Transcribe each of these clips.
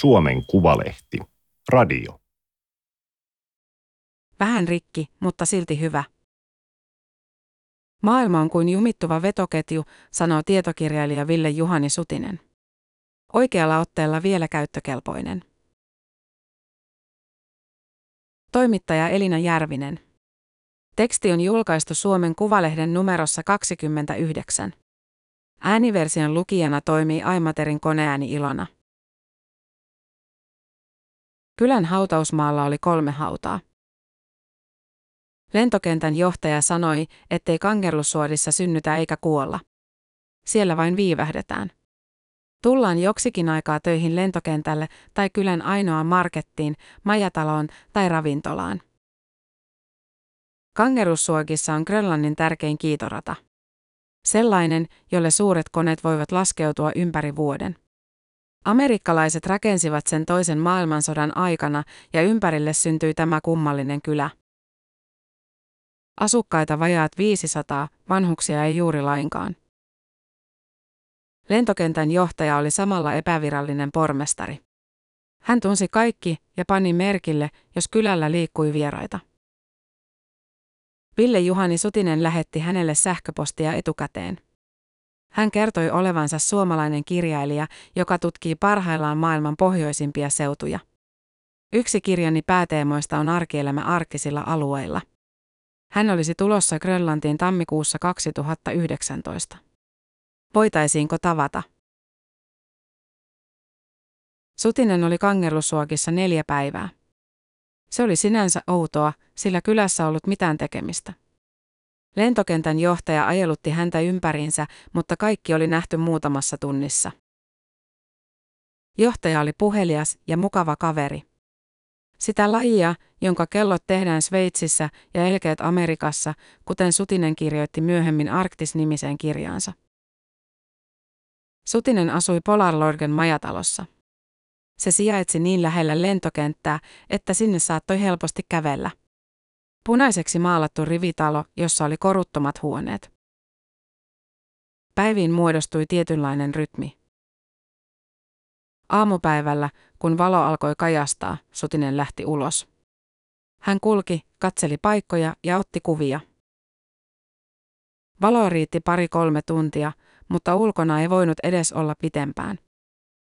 Suomen Kuvalehti. Radio. Vähän rikki, mutta silti hyvä. Maailma on kuin jumittuva vetoketju, sanoo tietokirjailija Ville Juhani Sutinen. Oikealla otteella vielä käyttökelpoinen. Toimittaja Elina Järvinen. Teksti on julkaistu Suomen Kuvalehden numerossa 29. Ääniversion lukijana toimii Aimaterin koneääni Ilona. Kylän hautausmaalla oli kolme hautaa. Lentokentän johtaja sanoi, ettei kangerlussuodissa synnytä eikä kuolla. Siellä vain viivähdetään. Tullaan joksikin aikaa töihin lentokentälle tai kylän ainoaan markettiin, majataloon tai ravintolaan. Kangerussuokissa on Grönlannin tärkein kiitorata. Sellainen, jolle suuret koneet voivat laskeutua ympäri vuoden. Amerikkalaiset rakensivat sen toisen maailmansodan aikana ja ympärille syntyi tämä kummallinen kylä. Asukkaita vajaat 500, vanhuksia ei juuri lainkaan. Lentokentän johtaja oli samalla epävirallinen pormestari. Hän tunsi kaikki ja pani merkille, jos kylällä liikkui vieraita. Ville Juhani Sutinen lähetti hänelle sähköpostia etukäteen. Hän kertoi olevansa suomalainen kirjailija, joka tutkii parhaillaan maailman pohjoisimpia seutuja. Yksi kirjani pääteemoista on arkielämä arktisilla alueilla. Hän olisi tulossa Grönlantiin tammikuussa 2019. Voitaisiinko tavata? Sutinen oli kangerlussuokissa neljä päivää. Se oli sinänsä outoa, sillä kylässä ollut mitään tekemistä. Lentokentän johtaja ajelutti häntä ympäriinsä, mutta kaikki oli nähty muutamassa tunnissa. Johtaja oli puhelias ja mukava kaveri. Sitä lajia, jonka kellot tehdään Sveitsissä ja elkeet Amerikassa, kuten Sutinen kirjoitti myöhemmin Arktis-nimiseen kirjaansa. Sutinen asui Polarlorgen majatalossa. Se sijaitsi niin lähellä lentokenttää, että sinne saattoi helposti kävellä. Punaiseksi maalattu rivitalo, jossa oli koruttomat huoneet. Päiviin muodostui tietynlainen rytmi. Aamupäivällä, kun valo alkoi kajastaa, Sutinen lähti ulos. Hän kulki, katseli paikkoja ja otti kuvia. Valo riitti pari-kolme tuntia, mutta ulkona ei voinut edes olla pitempään.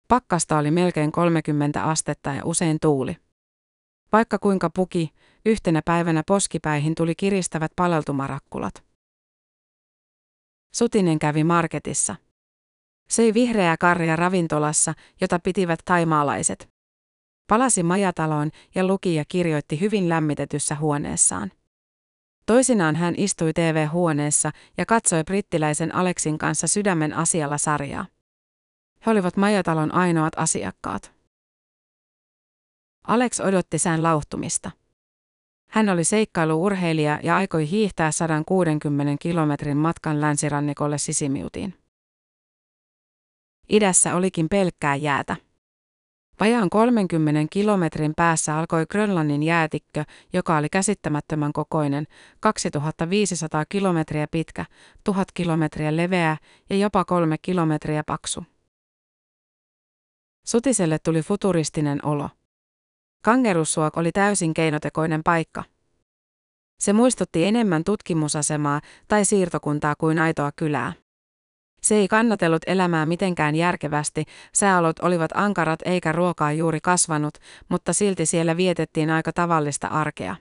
Pakkasta oli melkein 30 astetta ja usein tuuli. Vaikka kuinka puki, yhtenä päivänä poskipäihin tuli kiristävät paleltumarakkulat. Sutinen kävi marketissa. Söi vihreää karja ravintolassa, jota pitivät taimaalaiset. Palasi majataloon ja luki ja kirjoitti hyvin lämmitetyssä huoneessaan. Toisinaan hän istui TV-huoneessa ja katsoi brittiläisen Aleksin kanssa sydämen asialla sarjaa. He olivat majatalon ainoat asiakkaat. Alex odotti sään lauhtumista. Hän oli seikkailuurheilija ja aikoi hiihtää 160 kilometrin matkan länsirannikolle Sisimiutiin. Idässä olikin pelkkää jäätä. Vajaan 30 kilometrin päässä alkoi Grönlannin jäätikkö, joka oli käsittämättömän kokoinen, 2500 kilometriä pitkä, 1000 kilometriä leveä ja jopa kolme kilometriä paksu. Sutiselle tuli futuristinen olo. Kangerussuok oli täysin keinotekoinen paikka. Se muistutti enemmän tutkimusasemaa tai siirtokuntaa kuin aitoa kylää. Se ei kannatellut elämää mitenkään järkevästi, sääolot olivat ankarat eikä ruokaa juuri kasvanut, mutta silti siellä vietettiin aika tavallista arkea.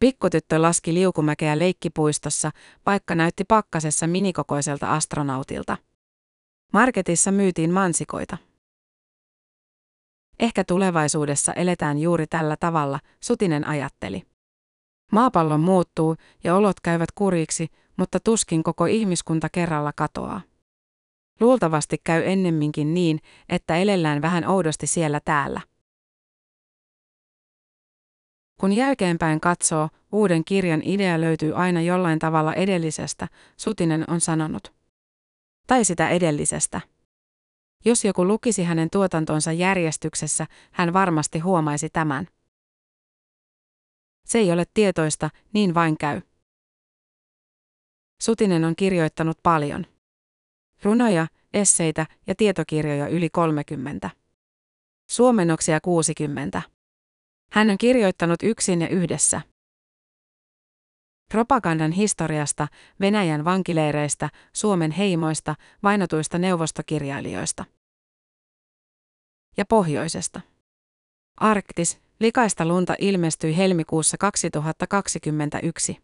Pikkutyttö laski liukumäkeä leikkipuistossa, vaikka näytti pakkasessa minikokoiselta astronautilta. Marketissa myytiin mansikoita. Ehkä tulevaisuudessa eletään juuri tällä tavalla, Sutinen ajatteli. Maapallo muuttuu ja olot käyvät kuriksi, mutta tuskin koko ihmiskunta kerralla katoaa. Luultavasti käy ennemminkin niin, että elellään vähän oudosti siellä täällä. Kun jälkeenpäin katsoo, uuden kirjan idea löytyy aina jollain tavalla edellisestä, Sutinen on sanonut. Tai sitä edellisestä. Jos joku lukisi hänen tuotantonsa järjestyksessä, hän varmasti huomaisi tämän. Se ei ole tietoista, niin vain käy. Sutinen on kirjoittanut paljon. Runoja, esseitä ja tietokirjoja yli 30. Suomennoksia 60. Hän on kirjoittanut yksin ja yhdessä. Propagandan historiasta, Venäjän vankileireistä, Suomen heimoista, vainotuista neuvostokirjailijoista. Ja pohjoisesta. Arktis, likaista lunta ilmestyi helmikuussa 2021.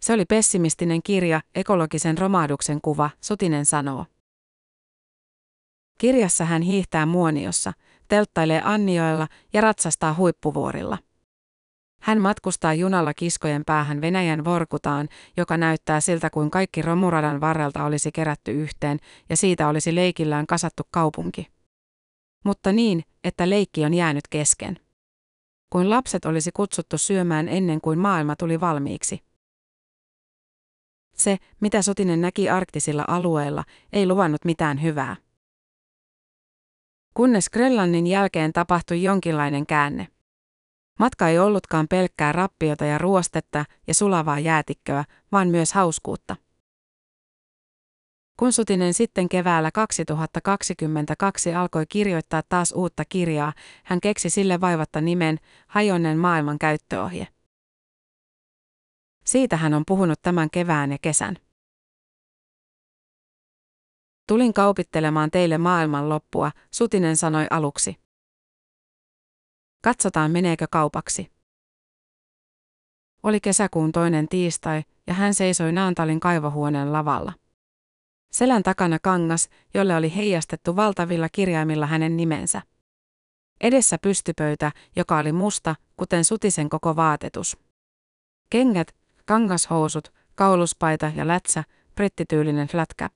Se oli pessimistinen kirja, ekologisen romahduksen kuva, Sutinen sanoo. Kirjassa hän hiihtää muoniossa, telttailee Annioilla ja ratsastaa huippuvuorilla. Hän matkustaa junalla kiskojen päähän Venäjän Vorkutaan, joka näyttää siltä kuin kaikki romuradan varrelta olisi kerätty yhteen ja siitä olisi leikillään kasattu kaupunki. Mutta niin, että leikki on jäänyt kesken. Kuin lapset olisi kutsuttu syömään ennen kuin maailma tuli valmiiksi. Se, mitä Sotinen näki arktisilla alueilla, ei luvannut mitään hyvää. Kunnes Grönlannin jälkeen tapahtui jonkinlainen käänne. Matka ei ollutkaan pelkkää rappiota ja ruostetta ja sulavaa jäätikköä, vaan myös hauskuutta. Kun Sutinen sitten keväällä 2022 alkoi kirjoittaa taas uutta kirjaa, hän keksi sille vaivatta nimen Hajonnen maailman käyttöohje. Siitä hän on puhunut tämän kevään ja kesän. Tulin kaupittelemaan teille maailman loppua, Sutinen sanoi aluksi. Katsotaan meneekö kaupaksi. Oli kesäkuun toinen tiistai ja hän seisoi Naantalin kaivohuoneen lavalla. Selän takana kangas, jolle oli heijastettu valtavilla kirjaimilla hänen nimensä. Edessä pystypöytä, joka oli musta, kuten sutisen koko vaatetus. Kengät, kangashousut, kauluspaita ja lätsä, brittityylinen flat cap.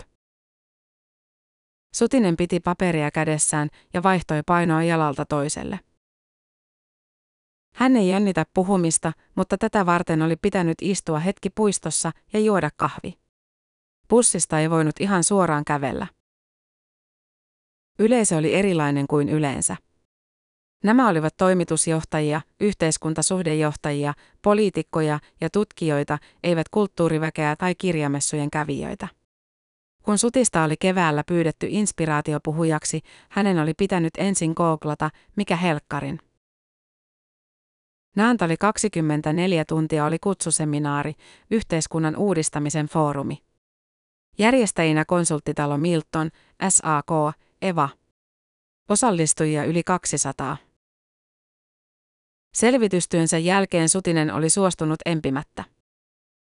Sutinen piti paperia kädessään ja vaihtoi painoa jalalta toiselle. Hän ei jännitä puhumista, mutta tätä varten oli pitänyt istua hetki puistossa ja juoda kahvi. Pussista ei voinut ihan suoraan kävellä. Yleisö oli erilainen kuin yleensä. Nämä olivat toimitusjohtajia, yhteiskuntasuhdejohtajia, poliitikkoja ja tutkijoita, eivät kulttuuriväkeä tai kirjamessujen kävijöitä. Kun Sutista oli keväällä pyydetty inspiraatiopuhujaksi, hänen oli pitänyt ensin googlata, mikä helkkarin. Naantali 24 tuntia oli kutsuseminaari, yhteiskunnan uudistamisen foorumi. Järjestäjinä konsulttitalo Milton, SAK, EVA. Osallistujia yli 200. Selvitystyönsä jälkeen Sutinen oli suostunut empimättä.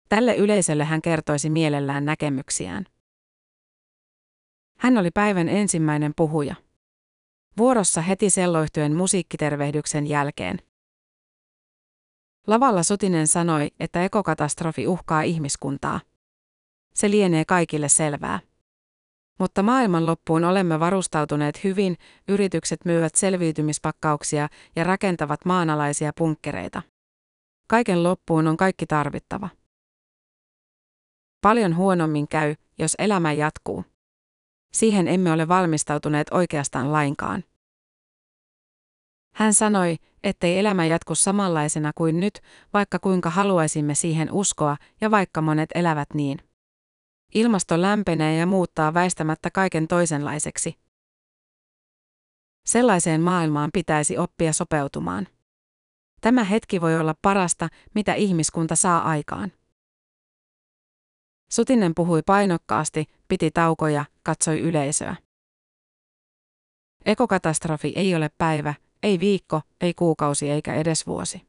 Tälle yleisölle hän kertoisi mielellään näkemyksiään. Hän oli päivän ensimmäinen puhuja. Vuorossa heti selloihtuen musiikkitervehdyksen jälkeen. Lavalla Sutinen sanoi, että ekokatastrofi uhkaa ihmiskuntaa. Se lienee kaikille selvää. Mutta maailmanloppuun olemme varustautuneet hyvin, yritykset myyvät selviytymispakkauksia ja rakentavat maanalaisia punkkereita. Kaiken loppuun on kaikki tarvittava. Paljon huonommin käy, jos elämä jatkuu. Siihen emme ole valmistautuneet oikeastaan lainkaan. Hän sanoi, ettei elämä jatku samanlaisena kuin nyt, vaikka kuinka haluaisimme siihen uskoa ja vaikka monet elävät niin. Ilmasto lämpenee ja muuttaa väistämättä kaiken toisenlaiseksi. Sellaiseen maailmaan pitäisi oppia sopeutumaan. Tämä hetki voi olla parasta, mitä ihmiskunta saa aikaan. Sutinen puhui painokkaasti, piti taukoja, katsoi yleisöä. Ekokatastrofi ei ole päivä, ei viikko, ei kuukausi eikä edes vuosi.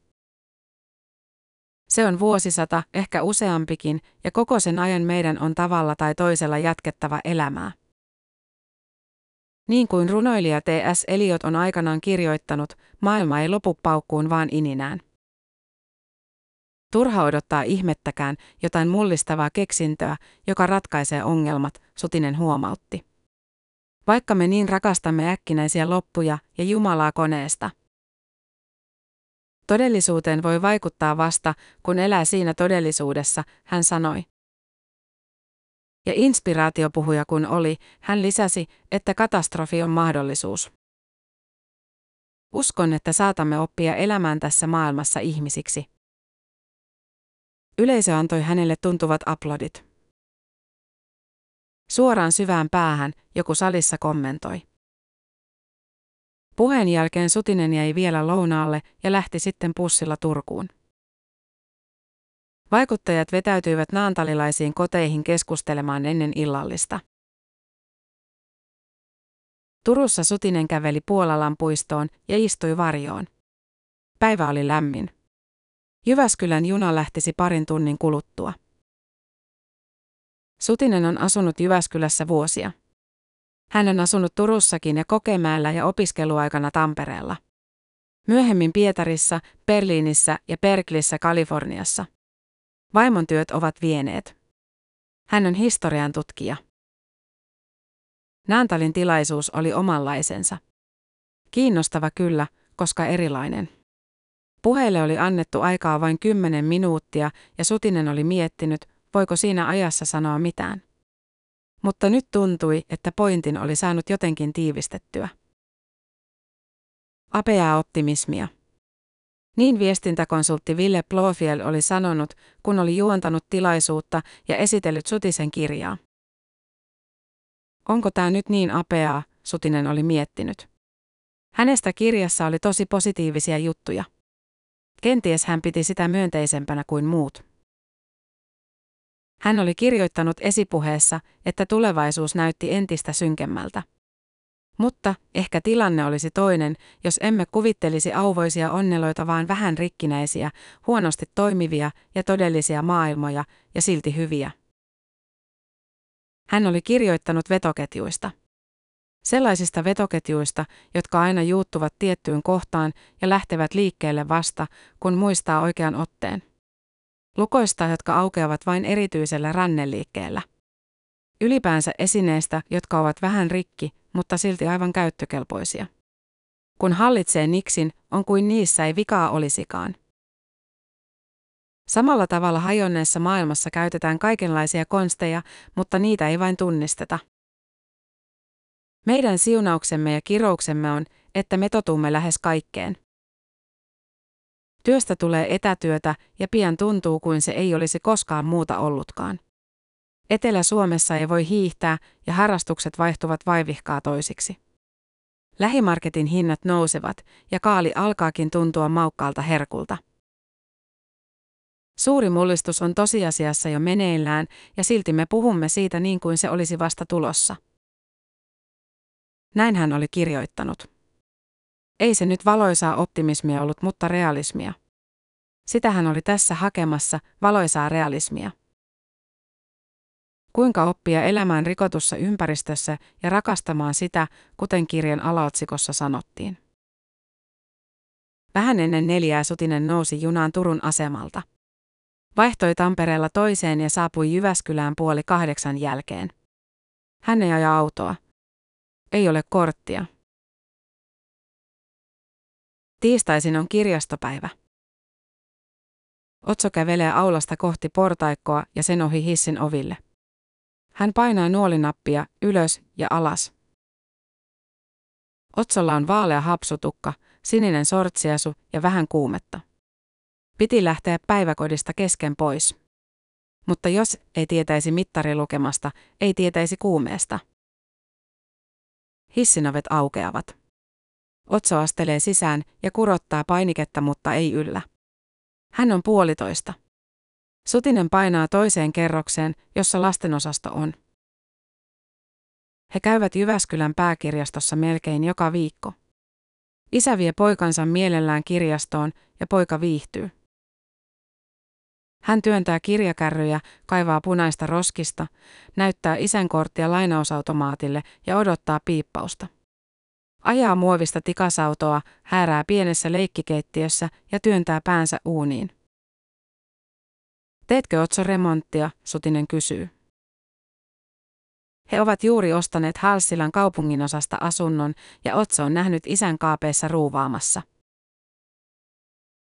Se on vuosisata, ehkä useampikin, ja koko sen ajan meidän on tavalla tai toisella jatkettava elämää. Niin kuin runoilija T.S. Eliot on aikanaan kirjoittanut, maailma ei lopu paukkuun vaan ininään. Turha odottaa ihmettäkään jotain mullistavaa keksintöä, joka ratkaisee ongelmat, Sutinen huomautti. Vaikka me niin rakastamme äkkinäisiä loppuja ja Jumalaa koneesta. Todellisuuteen voi vaikuttaa vasta, kun elää siinä todellisuudessa, hän sanoi. Ja inspiraatiopuhuja kun oli, hän lisäsi, että katastrofi on mahdollisuus. Uskon, että saatamme oppia elämään tässä maailmassa ihmisiksi. Yleisö antoi hänelle tuntuvat aplodit. Suoraan syvään päähän joku salissa kommentoi. Puheen jälkeen Sutinen jäi vielä lounaalle ja lähti sitten pussilla Turkuun. Vaikuttajat vetäytyivät naantalilaisiin koteihin keskustelemaan ennen illallista. Turussa Sutinen käveli Puolalan puistoon ja istui varjoon. Päivä oli lämmin. Jyväskylän juna lähtisi parin tunnin kuluttua. Sutinen on asunut Jyväskylässä vuosia. Hän on asunut Turussakin ja Kokemäellä ja opiskeluaikana Tampereella. Myöhemmin Pietarissa, Berliinissä ja Berklissä Kaliforniassa. Vaimon työt ovat vieneet. Hän on historian tutkija. Naantalin tilaisuus oli omanlaisensa. Kiinnostava kyllä, koska erilainen. Puheelle oli annettu aikaa vain kymmenen minuuttia ja Sutinen oli miettinyt, voiko siinä ajassa sanoa mitään. Mutta nyt tuntui, että pointin oli saanut jotenkin tiivistettyä. Apeaa optimismia. Niin viestintäkonsultti Ville Blofiel oli sanonut, kun oli juontanut tilaisuutta ja esitellyt Sutisen kirjaa. Onko tämä nyt niin apeaa, Sutinen oli miettinyt. Hänestä kirjassa oli tosi positiivisia juttuja. Kenties hän piti sitä myönteisempänä kuin muut. Hän oli kirjoittanut esipuheessa, että tulevaisuus näytti entistä synkemmältä. Mutta ehkä tilanne olisi toinen, jos emme kuvittelisi auvoisia onneloita vaan vähän rikkinäisiä, huonosti toimivia ja todellisia maailmoja, ja silti hyviä. Hän oli kirjoittanut vetoketjuista. Sellaisista vetoketjuista, jotka aina juuttuvat tiettyyn kohtaan ja lähtevät liikkeelle vasta, kun muistaa oikean otteen. Lukoista, jotka aukeavat vain erityisellä ranneliikkeellä. Ylipäänsä esineistä, jotka ovat vähän rikki, mutta silti aivan käyttökelpoisia. Kun hallitsee niksin, on kuin niissä ei vikaa olisikaan. Samalla tavalla hajonneessa maailmassa käytetään kaikenlaisia konsteja, mutta niitä ei vain tunnisteta. Meidän siunauksemme ja kirouksemme on, että me totumme lähes kaikkeen. Työstä tulee etätyötä ja pian tuntuu kuin se ei olisi koskaan muuta ollutkaan. Etelä-Suomessa ei voi hiihtää ja harrastukset vaihtuvat vaivihkaa toisiksi. Lähimarketin hinnat nousevat ja kaali alkaakin tuntua maukkaalta herkulta. Suuri mullistus on tosiasiassa jo meneillään ja silti me puhumme siitä niin kuin se olisi vasta tulossa. Näin hän oli kirjoittanut. Ei se nyt valoisaa optimismia ollut, mutta realismia. Sitä hän oli tässä hakemassa, valoisaa realismia. Kuinka oppia elämään rikotussa ympäristössä ja rakastamaan sitä, kuten kirjan alaotsikossa sanottiin. Vähän ennen neljää Sutinen nousi junaan Turun asemalta. Vaihtoi Tampereella toiseen ja saapui Jyväskylään puoli kahdeksan jälkeen. Hän ei aja autoa. Ei ole korttia. Tiistaisin on kirjastopäivä. Otso kävelee aulasta kohti portaikkoa ja sen ohi hissin oville. Hän painaa nuolinappia ylös ja alas. Otsolla on vaalea hapsutukka, sininen sortsiasu ja vähän kuumetta. Piti lähteä päiväkodista kesken pois. Mutta jos ei tietäisi mittarilukemasta, ei tietäisi kuumeesta. Hissinavet aukeavat. Otso astelee sisään ja kurottaa painiketta, mutta ei yllä. Hän on puolitoista. Sutinen painaa toiseen kerrokseen, jossa lastenosasto on. He käyvät Jyväskylän pääkirjastossa melkein joka viikko. Isä vie poikansa mielellään kirjastoon ja poika viihtyy. Hän työntää kirjakärryjä, kaivaa punaista roskista, näyttää isän korttia lainausautomaatille ja odottaa piippausta. Ajaa muovista tikasautoa, häärää pienessä leikkikeittiössä ja työntää päänsä uuniin. Teetkö Otso remonttia, Sutinen kysyy. He ovat juuri ostaneet Halsilan kaupunginosasta asunnon ja Otso on nähnyt isän kaapeessa ruuvaamassa.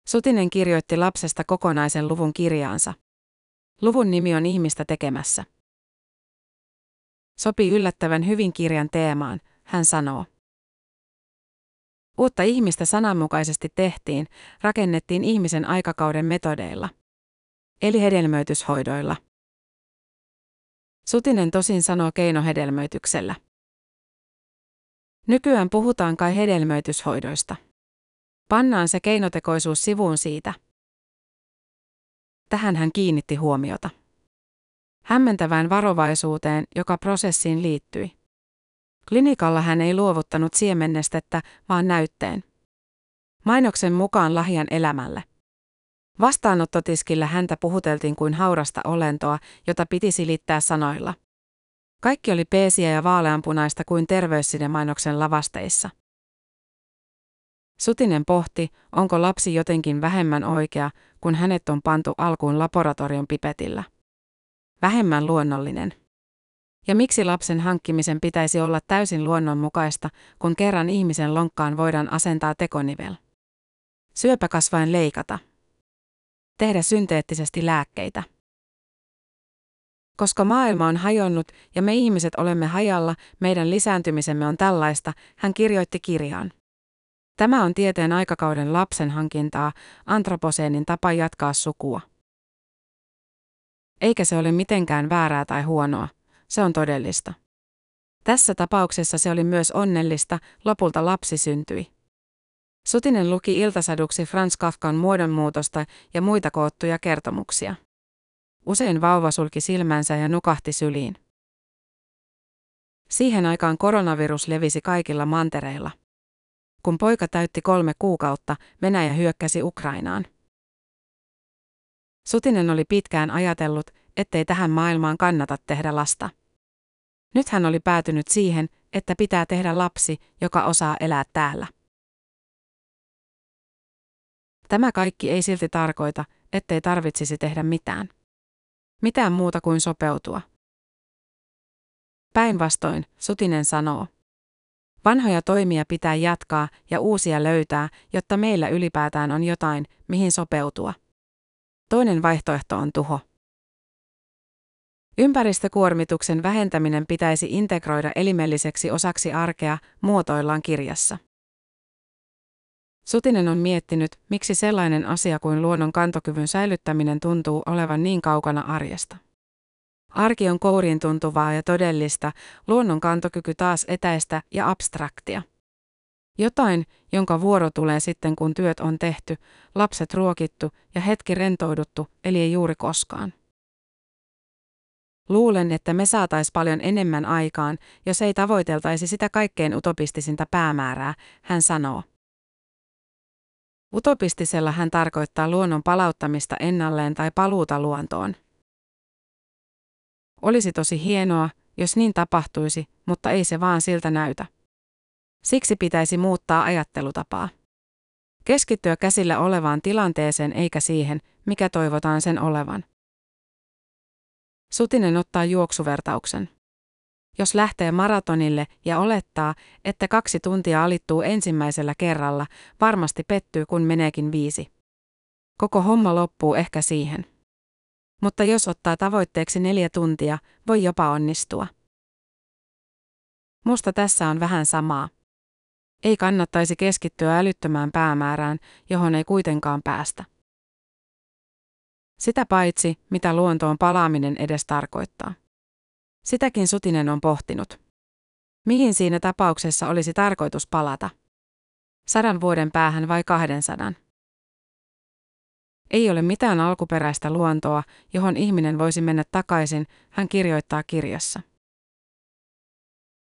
Sutinen kirjoitti lapsesta kokonaisen luvun kirjaansa. Luvun nimi on ihmistä tekemässä. Sopi yllättävän hyvin kirjan teemaan, hän sanoo. Uutta ihmistä sananmukaisesti tehtiin, rakennettiin ihmisen aikakauden metodeilla. Eli hedelmöityshoidoilla. Sutinen tosin sanoo keinohedelmöityksellä. Nykyään puhutaan kai hedelmöityshoidoista. Pannaan se keinotekoisuus sivuun siitä. Tähän hän kiinnitti huomiota. Hämmentävään varovaisuuteen, joka prosessiin liittyi. Klinikalla hän ei luovuttanut siemennestettä, vaan näytteen. Mainoksen mukaan lahjan elämälle. Vastaanottotiskillä häntä puhuteltiin kuin haurasta olentoa, jota piti silittää sanoilla. Kaikki oli peesiä ja vaaleanpunaista kuin terveyssidemainoksen lavasteissa. Sutinen pohti, onko lapsi jotenkin vähemmän oikea, kun hänet on pantu alkuun laboratorion pipetillä. Vähemmän luonnollinen. Ja miksi lapsen hankkimisen pitäisi olla täysin luonnonmukaista, kun kerran ihmisen lonkkaan voidaan asentaa tekonivel? Syöpäkasvain leikata. Tehdä synteettisesti lääkkeitä. Koska maailma on hajonnut ja me ihmiset olemme hajalla, meidän lisääntymisemme on tällaista, hän kirjoitti kirjaan. Tämä on tieteen aikakauden lapsen hankintaa, antroposeenin tapa jatkaa sukua. Eikä se ole mitenkään väärää tai huonoa, se on todellista. Tässä tapauksessa se oli myös onnellista, lopulta lapsi syntyi. Sutinen luki iltasaduksi Franz Kafkan muodonmuutosta ja muita koottuja kertomuksia. Usein vauva sulki silmänsä ja nukahti syliin. Siihen aikaan koronavirus levisi kaikilla mantereilla. Kun poika täytti kolme kuukautta, Venäjä hyökkäsi Ukrainaan. Sutinen oli pitkään ajatellut, ettei tähän maailmaan kannata tehdä lasta. Nyt hän oli päätynyt siihen, että pitää tehdä lapsi, joka osaa elää täällä. Tämä kaikki ei silti tarkoita, ettei tarvitsisi tehdä mitään. Mitään muuta kuin sopeutua. Päinvastoin, Sutinen sanoo. Vanhoja toimia pitää jatkaa ja uusia löytää, jotta meillä ylipäätään on jotain, mihin sopeutua. Toinen vaihtoehto on tuho. Ympäristökuormituksen vähentäminen pitäisi integroida elimelliseksi osaksi arkea, muotoillaan kirjassa. Sutinen on miettinyt, miksi sellainen asia kuin luonnon kantokyvyn säilyttäminen tuntuu olevan niin kaukana arjesta. Arki on kouriin tuntuvaa ja todellista, luonnon kantokyky taas etäistä ja abstraktia. Jotain, jonka vuoro tulee sitten kun työt on tehty, lapset ruokittu ja hetki rentouduttu, eli ei juuri koskaan. Luulen, että me saatais paljon enemmän aikaan, jos ei tavoiteltaisi sitä kaikkein utopistisinta päämäärää, hän sanoo. Utopistisella hän tarkoittaa luonnon palauttamista ennalleen tai paluuta luontoon. Olisi tosi hienoa, jos niin tapahtuisi, mutta ei se vaan siltä näytä. Siksi pitäisi muuttaa ajattelutapaa. Keskittyä käsillä olevaan tilanteeseen eikä siihen, mikä toivotaan sen olevan. Sutinen ottaa juoksuvertauksen. Jos lähtee maratonille ja olettaa, että kaksi tuntia alittuu ensimmäisellä kerralla, varmasti pettyy kun meneekin viisi. Koko homma loppuu ehkä siihen. Mutta jos ottaa tavoitteeksi neljä tuntia, voi jopa onnistua. Musta tässä on vähän samaa. Ei kannattaisi keskittyä älyttömään päämäärään, johon ei kuitenkaan päästä. Sitä paitsi, mitä luontoon palaaminen edes tarkoittaa. Sitäkin Sutinen on pohtinut. Mihin siinä tapauksessa olisi tarkoitus palata? Sadan vuoden päähän vai kahden sadan? Ei ole mitään alkuperäistä luontoa, johon ihminen voisi mennä takaisin, hän kirjoittaa kirjassa.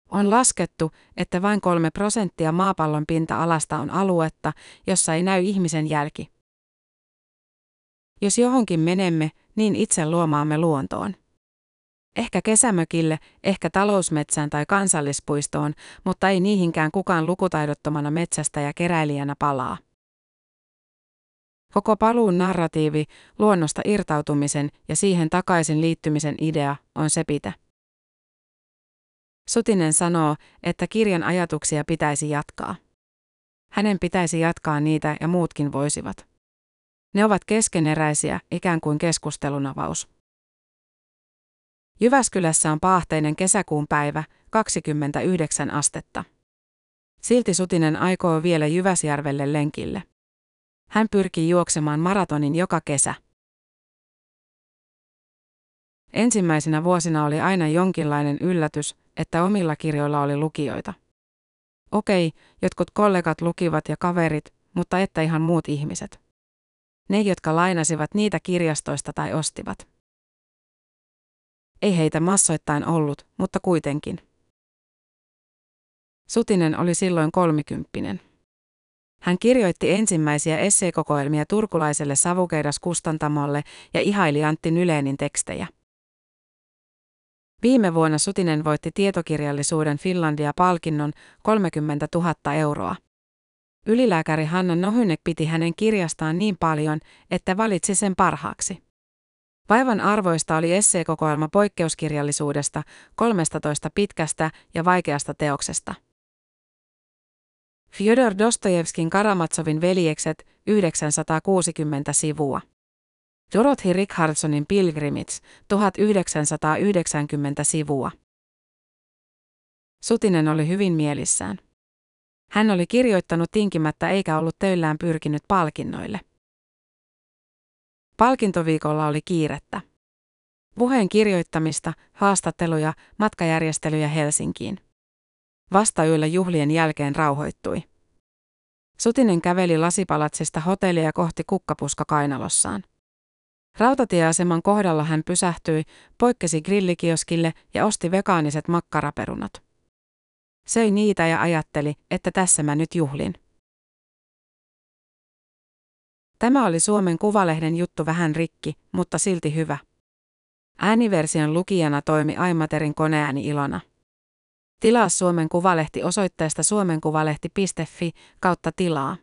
On laskettu, että vain kolme prosenttia maapallon pinta-alasta on aluetta, jossa ei näy ihmisen jälki. Jos johonkin menemme, niin itse luomaamme luontoon. Ehkä kesämökille, ehkä talousmetsään tai kansallispuistoon, mutta ei niihinkään kukaan lukutaidottomana metsästä ja keräilijänä palaa. Koko paluun narratiivi, luonnosta irtautumisen ja siihen takaisin liittymisen idea on sepitä. Sutinen sanoo, että kirjan ajatuksia pitäisi jatkaa. Hänen pitäisi jatkaa niitä ja muutkin voisivat. Ne ovat keskeneräisiä, ikään kuin keskustelunavaus. Jyväskylässä on paahteinen kesäkuun päivä, 29 astetta. Silti Sutinen aikoo vielä Jyväsjärvelle lenkille. Hän pyrkii juoksemaan maratonin joka kesä. Ensimmäisenä vuosina oli aina jonkinlainen yllätys, että omilla kirjoilla oli lukijoita. Okei, jotkut kollegat lukivat ja kaverit, mutta että ihan muut ihmiset. Ne, jotka lainasivat niitä kirjastoista tai ostivat. Ei heitä massoittain ollut, mutta kuitenkin. Sutinen oli silloin kolmikymppinen. Hän kirjoitti ensimmäisiä esseekokoelmia turkulaiselle savukeidaskustantamolle ja ihaili Antti Nylenin tekstejä. Viime vuonna Sutinen voitti tietokirjallisuuden Finlandia-palkinnon 30 000 euroa. Ylilääkäri Hanna Nohynek piti hänen kirjastaan niin paljon, että valitsi sen parhaaksi. Vaivan arvoista oli esseekokoelma poikkeuskirjallisuudesta 13 pitkästä ja vaikeasta teoksesta. Fyodor Dostojevskin Karamatsovin veljekset 960 sivua. Dorothy Richardsonin Pilgrimits 1990 sivua. Sutinen oli hyvin mielissään. Hän oli kirjoittanut tinkimättä eikä ollut töillään pyrkinyt palkinnoille. Palkintoviikolla oli kiirettä. Puheen kirjoittamista, haastatteluja, matkajärjestelyjä Helsinkiin. Vasta yöllä juhlien jälkeen rauhoittui. Sutinen käveli lasipalatsista hotellia kohti kukkapuska kainalossaan. Rautatieaseman kohdalla hän pysähtyi, poikkesi grillikioskille ja osti vegaaniset makkaraperunat. Söi niitä ja ajatteli, että tässä mä nyt juhlin. Tämä oli Suomen Kuvalehden juttu vähän rikki, mutta silti hyvä. Ääniversion lukijana toimi Aimaterin koneääni Ilona. Tilaa Suomen Kuvalehti osoitteesta suomenkuvalehti.fi kautta tilaa.